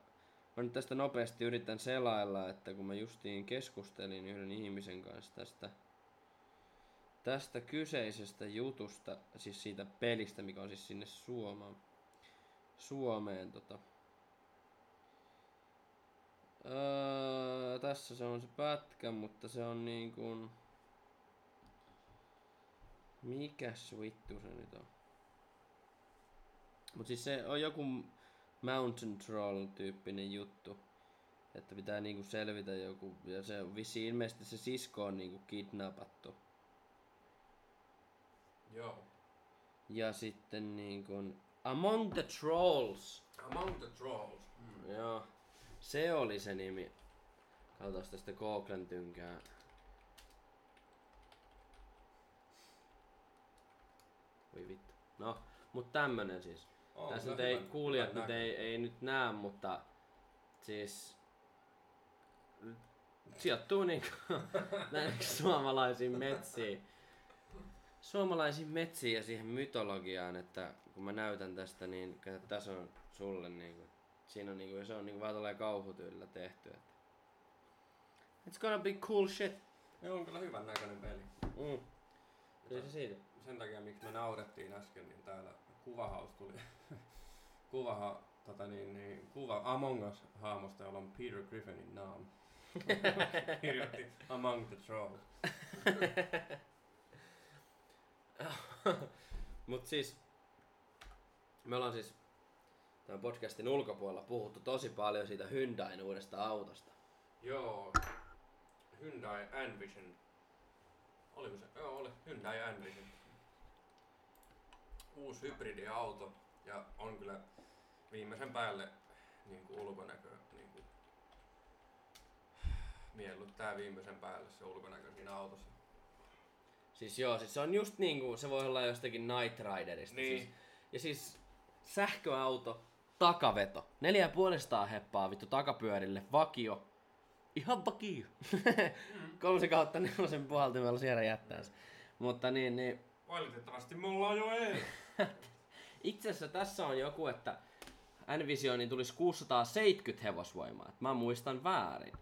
Speaker 2: mä nyt tästä nopeasti yritän selailla, että kun mä justiin keskustelin yhden ihmisen kanssa tästä, tästä kyseisestä jutusta, siis siitä pelistä, mikä on siis sinne Suomaan, Suomeen tota. Öö, tässä se on se pätkä, mutta se on niin kuin... Mikäs vittu se nyt on? Mut siis se on joku Mountain Troll-tyyppinen juttu. Että pitää niinku selvitä joku, ja se vissi ilmeisesti se sisko on niinku kidnappattu.
Speaker 1: Joo.
Speaker 2: Ja sitten niinku Among the Trolls.
Speaker 1: Among the Trolls. Mm.
Speaker 2: Joo. Se oli se nimi. Katsotaan tästä Googlen tynkää. Voi vittu. No, mut tämmönen siis.
Speaker 1: On
Speaker 2: Tässä nyt ei, kuulijat nyt ei, ei nyt näe, mutta siis sijoittuu näin suomalaisiin metsiin. Suomalaisiin metsiin ja siihen mytologiaan, että kun mä näytän tästä, niin tässä on sulle niinku, siinä on niinku, se on niinku vähän tolleen kauhutyylillä tehty, että It's gonna be cool shit.
Speaker 1: Se on kyllä hyvän näköinen peli.
Speaker 2: Mm. Se siitä.
Speaker 1: Sen takia, miksi me naurettiin äsken, niin täällä kuvahaus tuli. Kuvaha, tota niin, niin, kuva Among Us haamosta, jolla on Peter Griffinin naama. Kirjoitti Among the Trolls.
Speaker 2: Mut siis, me ollaan siis tämän podcastin ulkopuolella puhuttu tosi paljon siitä Hyundain uudesta autosta.
Speaker 1: Joo. Hyundai Envision. Oliko se? Joo, oli Hyundai Envision. Uusi hybridiauto ja on kyllä viimeisen päälle niin kuin ulkonäkö niin kuin, miellyttää viimeisen päälle se ulkonäkö siinä autossa.
Speaker 2: Siis joo, siis se on just niinku, se voi olla jostakin Night Riderista.
Speaker 1: Niin.
Speaker 2: Siis, ja siis sähköauto, takaveto, 4,5 heppaa vittu takapyörille, vakio. Ihan vakio. Kolmosen kautta nelosen puhaltimella siellä jättää se. Mutta niin, niin
Speaker 1: Valitettavasti me ollaan jo ees.
Speaker 2: Itse asiassa tässä on joku, että N-Visioniin tulisi 670 hevosvoimaa. Et mä muistan väärin.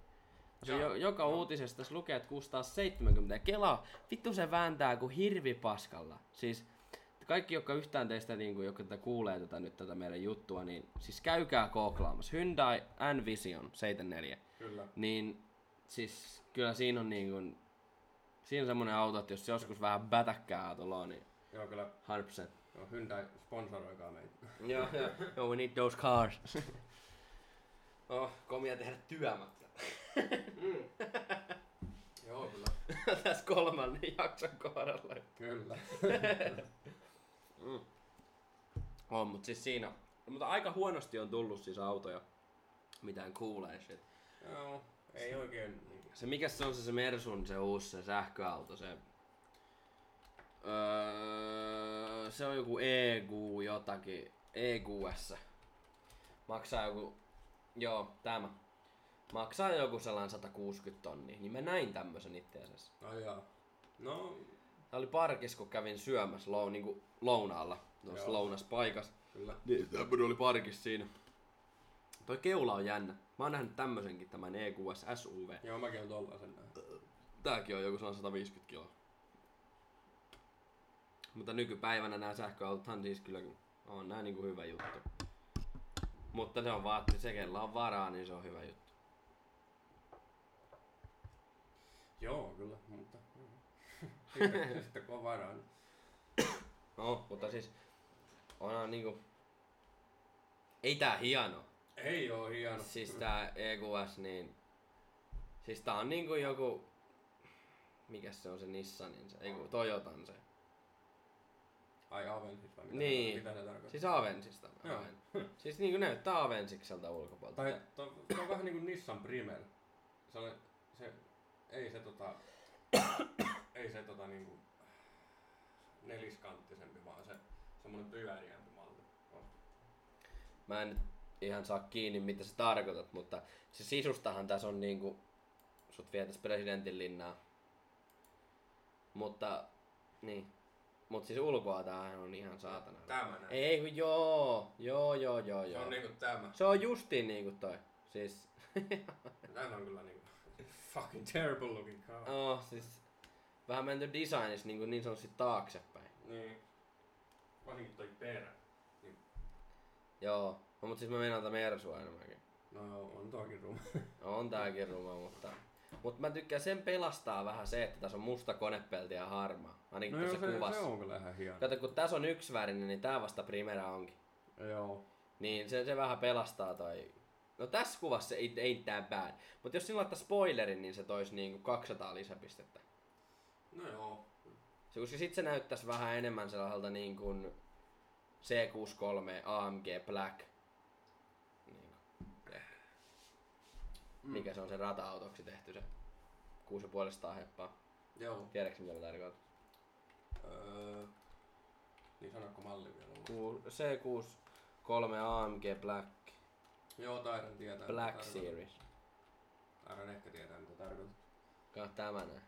Speaker 2: Jo, joka
Speaker 1: joo.
Speaker 2: uutisessa tässä lukee, että 670. Ja Kela, vittu se vääntää kuin hirvi paskalla. Siis kaikki, jotka yhtään teistä, niin kuin, jotka tätä kuulee tätä, nyt tätä meidän juttua, niin siis käykää kooklaamassa. Hyundai N-Vision 74.
Speaker 1: Kyllä.
Speaker 2: Niin siis kyllä siinä on niin kuin, siinä on semmonen auto, että jos se joskus vähän bätäkkää autolla, niin
Speaker 1: Joo, kyllä.
Speaker 2: 100%.
Speaker 1: Joo, Hyundai sponsoroikaa meitä.
Speaker 2: Joo, joo. Joo, we need those cars. oh, komia tehdä työmättä.
Speaker 1: Joo, kyllä.
Speaker 2: Tässä kolmannen jakson kohdalla.
Speaker 1: Kyllä.
Speaker 2: On, mutta siis siinä... Mutta aika huonosti on tullut siis autoja. Mitään kuulee shit.
Speaker 1: Joo, ei oikein niin
Speaker 2: Se mikä se on se, se Mersun, se uusi se sähköauto, se... Öö, se on joku EQ jotakin, EQS. Maksaa joku, joo, tämä. Maksaa joku sellainen 160 tonnia, niin mä näin tämmösen itse asiassa.
Speaker 1: Ai jaa. No,
Speaker 2: Tää oli parkis, kun kävin syömässä lou, niinku lounaalla, tuossa
Speaker 1: Joo.
Speaker 2: lounaspaikassa.
Speaker 1: kyllä.
Speaker 2: Niin, tämmönen oli parkis siinä. Toi keula on jännä. Mä oon nähnyt tämmösenkin, tämän EQS SUV.
Speaker 1: Joo, mäkin on tollasen nähnyt.
Speaker 2: Tääkin on joku sellainen 150 kiloa. Mutta nykypäivänä nämä sähköautothan siis kyllä on nää niinku hyvä juttu. Mutta se on vaan, että se kella on varaa, niin se on hyvä juttu.
Speaker 1: Joo, kyllä, mutta... sitten, sitten kun on varaa, niin...
Speaker 2: No, mutta siis onhan niinku... Ei tää hieno.
Speaker 1: Ei oo hieno.
Speaker 2: Siis tää EQS, niin... Siis tää on niinku joku... Mikäs se on se Nissanin se? Ei kun Toyotan se.
Speaker 1: Ai Avensis vai mitä,
Speaker 2: Niin.
Speaker 1: mitä se tarkoittaa?
Speaker 2: Siis Avensista.
Speaker 1: Joo.
Speaker 2: Aven. Siis niinku näyttää Avensikselta ulkopuolelta.
Speaker 1: Tai to, to on vähän niinku Nissan Primer. Se, oli, se ei se tota... ei se tota niinku... Neliskanttisempi, vaan se semmonen pyöriämpi malli. on.
Speaker 2: Mä en nyt ihan saa kiinni mitä sä tarkoitat, mutta se sisustahan tässä on niinku... Sut vietäis presidentin linnaa. Mutta, niin. Mut siis ulkoa tämähän on ihan saatana.
Speaker 1: Tämä näin.
Speaker 2: Ei, ei kun joo, joo, joo, joo,
Speaker 1: Se
Speaker 2: joo.
Speaker 1: on niinku tämä.
Speaker 2: Se on justiin niinku toi. Siis,
Speaker 1: Tämä on kyllä niinku fucking terrible looking car.
Speaker 2: oh, siis vähän menty designissa niin, niin sanotusti taaksepäin.
Speaker 1: Niin. Varsinkin toi perä.
Speaker 2: Joo, no, mutta siis mä meinaan tätä Mersua enemmänkin.
Speaker 1: No on toikin ruma.
Speaker 2: On tääkin ruma, mutta... Mutta mä tykkään, sen pelastaa vähän se, että tässä on musta konepelti ja harmaa. Ainakin
Speaker 1: No joo,
Speaker 2: tässä
Speaker 1: se,
Speaker 2: kuvassa.
Speaker 1: se on kyllä ihan hieno.
Speaker 2: Kato, kun tässä on yksivärinen, niin tää vasta Primera onkin.
Speaker 1: Joo.
Speaker 2: Niin se, se vähän pelastaa toi... No tässä kuvassa ei, ei tää bad. Mutta jos sillä laittaa spoilerin, niin se toisi niinku 200 lisäpistettä.
Speaker 1: No joo.
Speaker 2: Se, koska sit se näyttäisi vähän enemmän sellaiselta niin kuin C63 AMG Black. Niin kuin. Mikä se on se rata-autoksi tehty se 6,5 heppaa.
Speaker 1: Joo.
Speaker 2: Tiedätkö mitä mä tarkoitan?
Speaker 1: Öö, niin sanokko malli vielä?
Speaker 2: Ku- C63 AMG Black,
Speaker 1: Joo, taidan tietää.
Speaker 2: Black. Series.
Speaker 1: Taidan ehkä tietää mitä tarkoitat.
Speaker 2: Kaa tämä näin.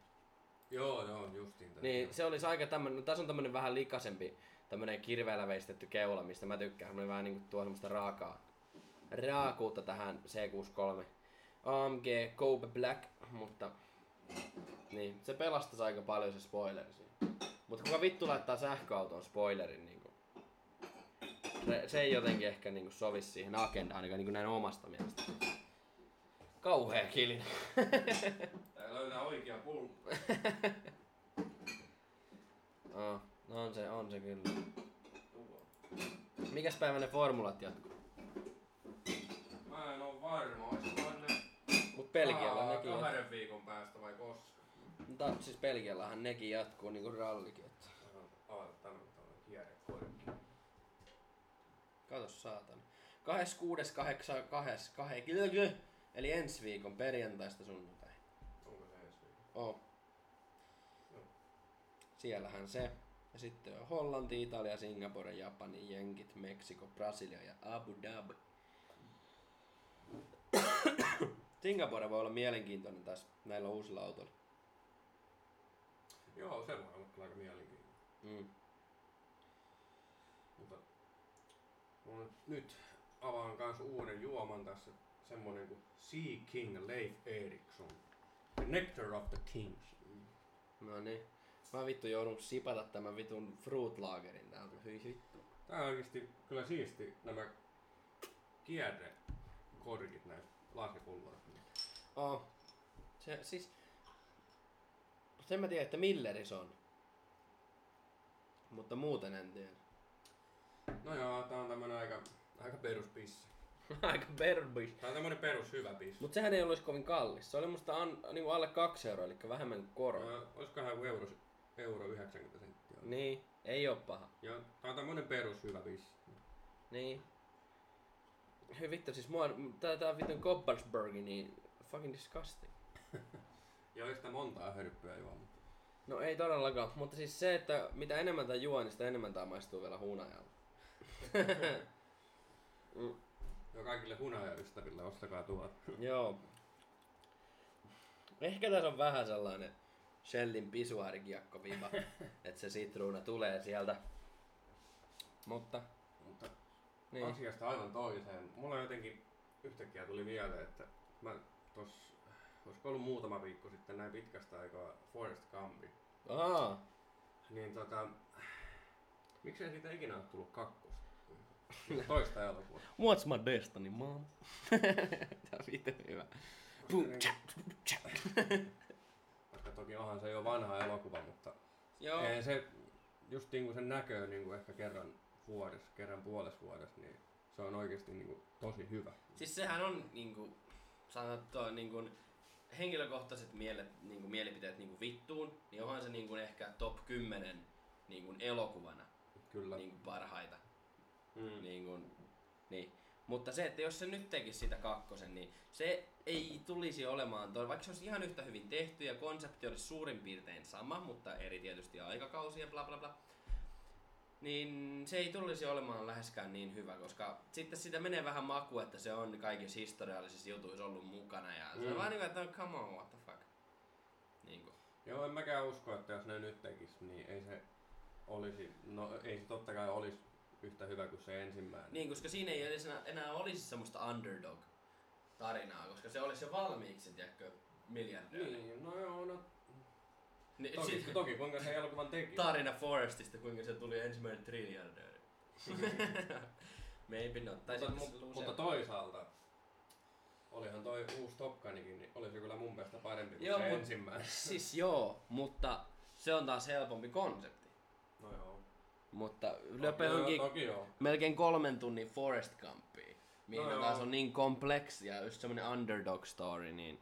Speaker 1: Joo, joo, justiin tämä.
Speaker 2: Niin, se olisi aika tämmönen, no tässä on tämmönen vähän likaisempi, tämmönen kirveellä veistetty keula, mistä mä tykkään. Semmonen vähän niinku tuo semmoista raakaa, raakuutta tähän C63 AMG Kobe Black, mutta niin, se pelastaisi aika paljon se spoileri siinä. Mutta kuka vittu laittaa sähköauton spoilerin niinku? Se, se ei jotenkin ehkä niinku sovi siihen agendaan, ainakaan niinku näin omasta mielestä. Kauhea kilin.
Speaker 1: Tää löytää oikea pullo.
Speaker 2: Oh, no on se, on se kyllä. Mikäs päivä ne formulat jatkuu?
Speaker 1: Mä en oo varma, olisiko ne
Speaker 2: Belgialla
Speaker 1: Aa,
Speaker 2: nekin
Speaker 1: kahden viikon päästä vai koska?
Speaker 2: Mutta siis Belgiallahan nekin jatkuu niinku rallikin. Että.
Speaker 1: Avata tänne tällainen kierrekorkki.
Speaker 2: Kato saatana. 26.8. Eli ensi viikon perjantaista sunnuntai.
Speaker 1: Onko se ensi viikon?
Speaker 2: Oh. Siellähän se. Ja sitten on Hollanti, Italia, Singapore, Japani, Jenkit, Meksiko, Brasilia ja Abu Dhabi. Singapore voi olla mielenkiintoinen taas näillä uusilla autoilla.
Speaker 1: Joo, se voi olla kyllä aika mielenkiintoinen.
Speaker 2: Mm.
Speaker 1: Mutta mun nyt avaan kans uuden juoman tässä. Semmonen kuin Sea King Leif Eriksson. The Nectar of the Kings.
Speaker 2: No niin. Mä vittu joudun sipata tämän vitun fruit lagerin täältä. Hyi vittu.
Speaker 1: Tää on oikeesti kyllä siisti nämä kierrekorkit näistä lasipulloista.
Speaker 2: Oh. Se siis... Sen mä tiedän, että Milleri se on. Mutta muuten en tiedä.
Speaker 1: No joo, tää on tämmönen aika, aika peruspissi.
Speaker 2: Aika berbis.
Speaker 1: Tää on tämmönen perus hyvä pissi.
Speaker 2: Mut sehän ei olisi kovin kallis. Se oli musta an, niinku alle 2 euroa, eli vähemmän kuin koro.
Speaker 1: No, olisikohan joku euro, euro 90 senttiä.
Speaker 2: Niin, ei oo paha.
Speaker 1: Ja tää on tämmönen perus hyvä pissi.
Speaker 2: Niin. Hyi vittu, siis mua, tää, tää vitun Kopparsbergi, niin fucking disgusting.
Speaker 1: Ja ei sitä montaa hörppyä juo, mutta
Speaker 2: No ei todellakaan, mutta siis se, että mitä enemmän tää juo, niin sitä enemmän tää maistuu vielä hunajalta. mm,
Speaker 1: ja kaikille hunajaystäville ostakaa tuot.
Speaker 2: joo. Ehkä tässä on vähän sellainen Shellin pisuaarikiekko viiva, että se sitruuna tulee sieltä. Mutta,
Speaker 1: Mutta
Speaker 2: niin.
Speaker 1: asiasta aivan toiseen. Mulla jotenkin yhtäkkiä tuli mieleen, että mä tos, olisiko ollut muutama viikko sitten näin pitkästä aikaa Forest Gumpi.
Speaker 2: Aa,
Speaker 1: Niin tota, miksei siitä ikinä ole tullut kakkosta? Toista elokuvaa.
Speaker 2: what's my destiny, mom? Tää on vittu hyvä. Cha.
Speaker 1: Vaikka toki onhan se jo vanha elokuva, mutta
Speaker 2: Joo.
Speaker 1: ei se just niin kuin sen näkee niin kuin ehkä kerran vuodessa, kerran puolessa vuodessa, niin se on oikeasti niin kuin tosi hyvä.
Speaker 2: Siis sehän on niinku, sanottua niinku, henkilökohtaiset mielet, niinku, mielipiteet niinku vittuun, niin onhan se niinku ehkä top 10 niinku, elokuvana
Speaker 1: Kyllä.
Speaker 2: niinku, parhaita.
Speaker 1: Mm.
Speaker 2: Niinku, niin. Mutta se, että jos se nyt tekisi sitä kakkosen, niin se ei tulisi olemaan, toi, vaikka se olisi ihan yhtä hyvin tehty ja konsepti olisi suurin piirtein sama, mutta eri tietysti aikakausia ja bla bla bla, niin se ei tulisi olemaan läheskään niin hyvä, koska sitten sitä menee vähän maku, että se on kaikissa historiallisissa jutuissa ollut mukana ja se on
Speaker 1: Mm.
Speaker 2: vaan niin kuin, että come on, what the fuck. Niin kuin.
Speaker 1: Joo, en mäkään usko, että jos ne nyt tekis, niin ei se olisi, no ei se totta kai olisi yhtä hyvä kuin se ensimmäinen.
Speaker 2: Niin, koska siinä ei edes enää, enää olisi semmoista underdog-tarinaa, koska se olisi jo valmiiksi, tiedätkö, miljardööri.
Speaker 1: Niin, no joo, no
Speaker 2: Niin,
Speaker 1: toki,
Speaker 2: sit-
Speaker 1: toki kuinka se elokuvan teki.
Speaker 2: tarina Forestista, kuinka se tuli ensimmäinen triljardööri. Maybe not. Tai
Speaker 1: mutta, mu- mutta toisaalta, olihan toi uusi Top Gunikin, niin oli se kyllä mun mielestä parempi kuin
Speaker 2: Joo,
Speaker 1: se
Speaker 2: mut-
Speaker 1: ensimmäinen.
Speaker 2: Siis joo, mutta se on taas helpompi konsepti.
Speaker 1: No joo.
Speaker 2: Mutta löpö onkin melkein kolmen tunnin Forest Gumpiin. Mihin
Speaker 1: No
Speaker 2: no taas on niin kompleksi ja just semmonen underdog story, niin...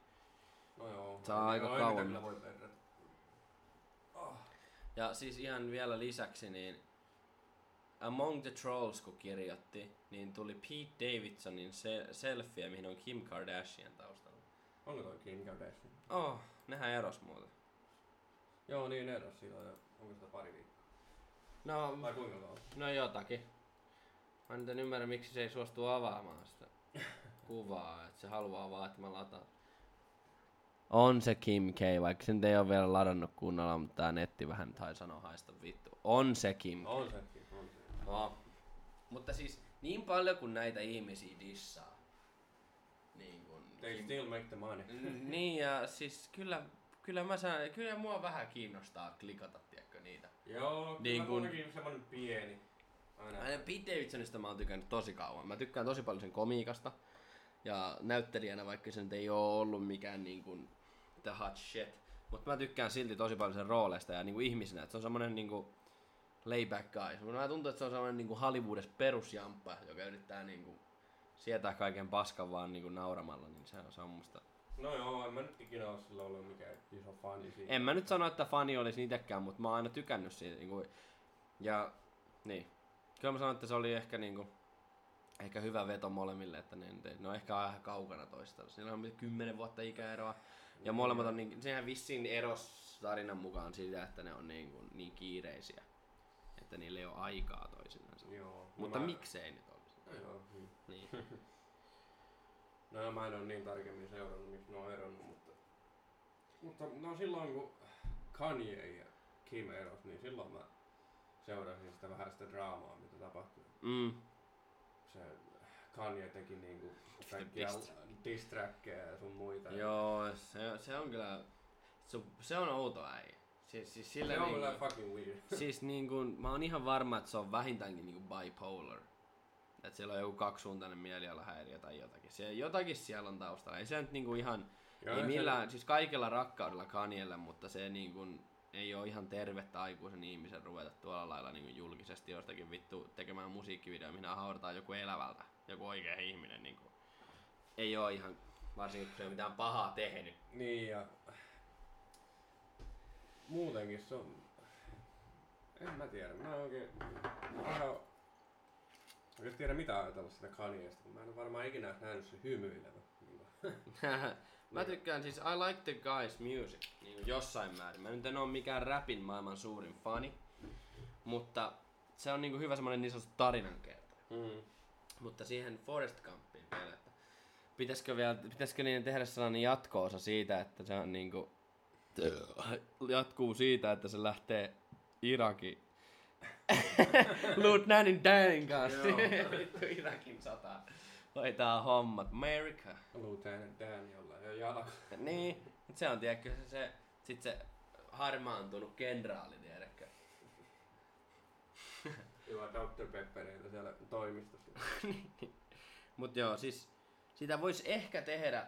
Speaker 1: No joo.
Speaker 2: Se on aika
Speaker 1: Joo, ei
Speaker 2: kauan.
Speaker 1: kyllä voi perrata.
Speaker 2: Ja siis ihan vielä lisäksi, niin Among the Trolls kun kirjoitti, niin tuli Pete Davidsonin se- selfie, mihin on Kim Kardashian taustalla.
Speaker 1: Onko toi Kim Kardashian?
Speaker 2: Oh, nehän eros muuten.
Speaker 1: Joo, niin on jo, onko sitä pari viikkoa?
Speaker 2: No,
Speaker 1: Vai kuinka kauan?
Speaker 2: no jotakin. Mä nyt en ymmärrä, miksi se ei suostu avaamaan sitä kuvaa, että se haluaa vaan, että mä lataan. On se Kim K, vaikka se nyt ei ole vielä ladannut kunnolla, mutta tää netti vähän tai sanoo haista vittu. On se Kim K.
Speaker 1: On sekin, on se.
Speaker 2: No. Mutta siis niin paljon kuin näitä ihmisiä dissaa. Niin kun,
Speaker 1: They still make the money.
Speaker 2: N- niin ja siis kyllä, kyllä, mä saan, kyllä mua vähän kiinnostaa klikata, tiedätkö niitä.
Speaker 1: Joo,
Speaker 2: Niin kun-
Speaker 1: semmonen pieni. Aina.
Speaker 2: Aina Pete Davidsonista mä oon tykännyt tosi kauan. Mä tykkään tosi paljon sen komiikasta. Ja näyttelijänä, vaikka se nyt ei oo ollut mikään niin kuin the hot shit. Mutta mä tykkään silti tosi paljon sen rooleista ja niin kuin ihmisenä. Että se on semmonen niin kuin layback guy. Mä tuntuu, että se on semmonen niin kuin Hollywoodessa perusjamppa, joka yrittää niin kuin sietää kaiken paskan vaan niin kuin nauramalla. Niin se on, se on musta
Speaker 1: No joo, en mä nyt ikinä oo sillä ollut mikään iso fani siitä.
Speaker 2: En mä nyt sano, että fani olisi niitäkään, mutta mä oon aina tykännyt siitä. Niin kuin, ja niin. Kyllä mä sanon, että se oli ehkä niinku, ehkä hyvä veto molemmille, että ne, ne, on ehkä vähän kaukana toistaan. Siinä on kymmenen vuotta ikäeroa. Ja molemmat on niin, sehän vissiin eros tarinan mukaan siitä, että ne on niin, kuin, niin kiireisiä. Että niillä ei ole aikaa toisilleen.
Speaker 1: Joo.
Speaker 2: Mutta
Speaker 1: mä...
Speaker 2: miksei nyt olisi?
Speaker 1: No joo. hmm.
Speaker 2: Niin.
Speaker 1: No mä en oo niin tarkemmin seurannut, miksi ne on eronnut, mutta... Mutta no silloin kun Kanye ja Kim eros, niin silloin mä seurasin sitä vähän sitä draamaa, mitä tapahtui.
Speaker 2: Mm.
Speaker 1: Se Kanye teki niinku kaikkia
Speaker 2: Dist-
Speaker 1: distrackeja ja sun muita.
Speaker 2: Joo, se, se on kyllä, se, se on outo äijä. Siis, siis sillä
Speaker 1: Se on
Speaker 2: niin,
Speaker 1: kyllä fucking weird.
Speaker 2: siis niin kuin, mä oon ihan varma, että se on vähintäänkin niin kuin bipolar. Että siellä on joku kaksisuuntainen mielialahäiriö tai jotakin. Se, jotakin siellä on taustalla. Ei se nyt niinku ihan,
Speaker 1: Joo,
Speaker 2: ei
Speaker 1: se-
Speaker 2: millään, siis kaikella rakkaudella Kanielle, mutta se niinku, ei ole ihan tervettä aikuisen ihmisen ruveta tuolla lailla niinku julkisesti jostakin vittu tekemään musiikkivideo, minä haudataan joku elävältä, joku oikea ihminen. Niinku. Ei ole ihan, varsinkin kun se ei mitään pahaa tehnyt.
Speaker 1: Niin ja muutenkin se on... En mä tiedä, mä en oikein... Mä vähän... Oikein tiedä mitä ajatella sitä Kanyesta, kun mä en ole varmaan ikinä nähnyt sen hymyilevä.
Speaker 2: Mä tykkään siis, I like the guy's music, niin kuin jossain määrin. Mä nyt en oo mikään rapin maailman suurin fani, mutta se on niinku hyvä semmonen niin sanottu tarinankertoja.
Speaker 1: Mm.
Speaker 2: Mutta siihen Forest Gumpiin vielä, että pitäisikö, vielä, pitäisikö niiden tehdä sellainen jatko-osa siitä, että se on niinku, jatkuu siitä, että se lähtee Irakiin. Lieutenant Danin kanssa.
Speaker 1: Joo.
Speaker 2: Vittu Irakin sata. Hoitaa hommat. America.
Speaker 1: Lieutenant Dan jollain ja jalka.
Speaker 2: Niin, mut se on tiedätkö se, se sit se harmaantunut kenraali, tiedätkö?
Speaker 1: Juo Dr. Peppereitä siellä toimistossa.
Speaker 2: Mut joo, siis sitä voisi ehkä tehdä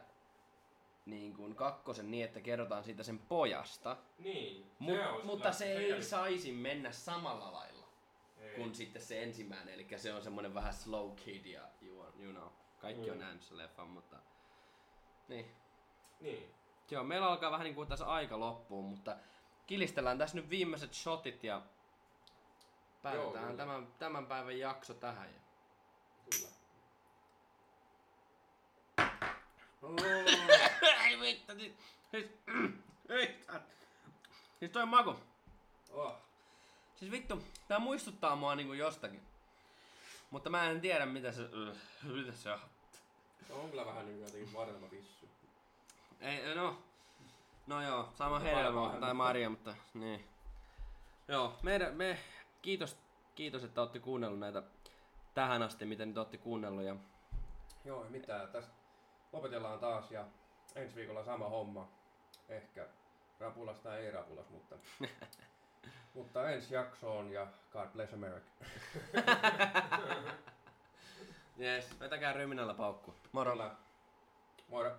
Speaker 2: niin kuin kakkosen niin, että kerrotaan siitä sen pojasta.
Speaker 1: Niin.
Speaker 2: Mut,
Speaker 1: olisi
Speaker 2: mutta se ei
Speaker 1: kävi-
Speaker 2: saisi mennä samalla lailla
Speaker 1: Ei.
Speaker 2: kuin sitten se ensimmäinen. Eli se on semmonen vähän slow kid ja you, know. Kaikki on
Speaker 1: Mm.
Speaker 2: nähnyt sen leffan, mutta... Niin.
Speaker 1: Niin.
Speaker 2: Joo, meillä alkaa vähän niin kuin tässä aika loppuun, mutta kilistellään tässä nyt viimeiset shotit ja päätetään
Speaker 1: kyllä.
Speaker 2: tämän, tämän päivän jakso tähän. Ja...
Speaker 1: Kyllä.
Speaker 2: Ei vittu, siis, siis, ei, siis toi maku.
Speaker 1: Oh.
Speaker 2: Siis vittu, tää muistuttaa mua niinku jostakin. Mutta mä en tiedä mitä se, mitä se on.
Speaker 1: Se on kyllä vähän niin kuin jotenkin varma vissu.
Speaker 2: Ei, no, No joo, sama hedelmä
Speaker 1: paljon
Speaker 2: tai Maria, mutta niin. Joo, meidän, me, kiitos, kiitos, että olette kuunnellut näitä tähän asti, miten nyt olette kuunnellut. Ja
Speaker 1: Joo, ei mitään. Tästä lopetellaan taas ja ensi viikolla sama homma. Ehkä rapulas tai ei rapulas, mutta, mutta ensi jaksoon ja God bless America.
Speaker 2: yes, vetäkää ryminällä paukku. Moro.
Speaker 1: Moro.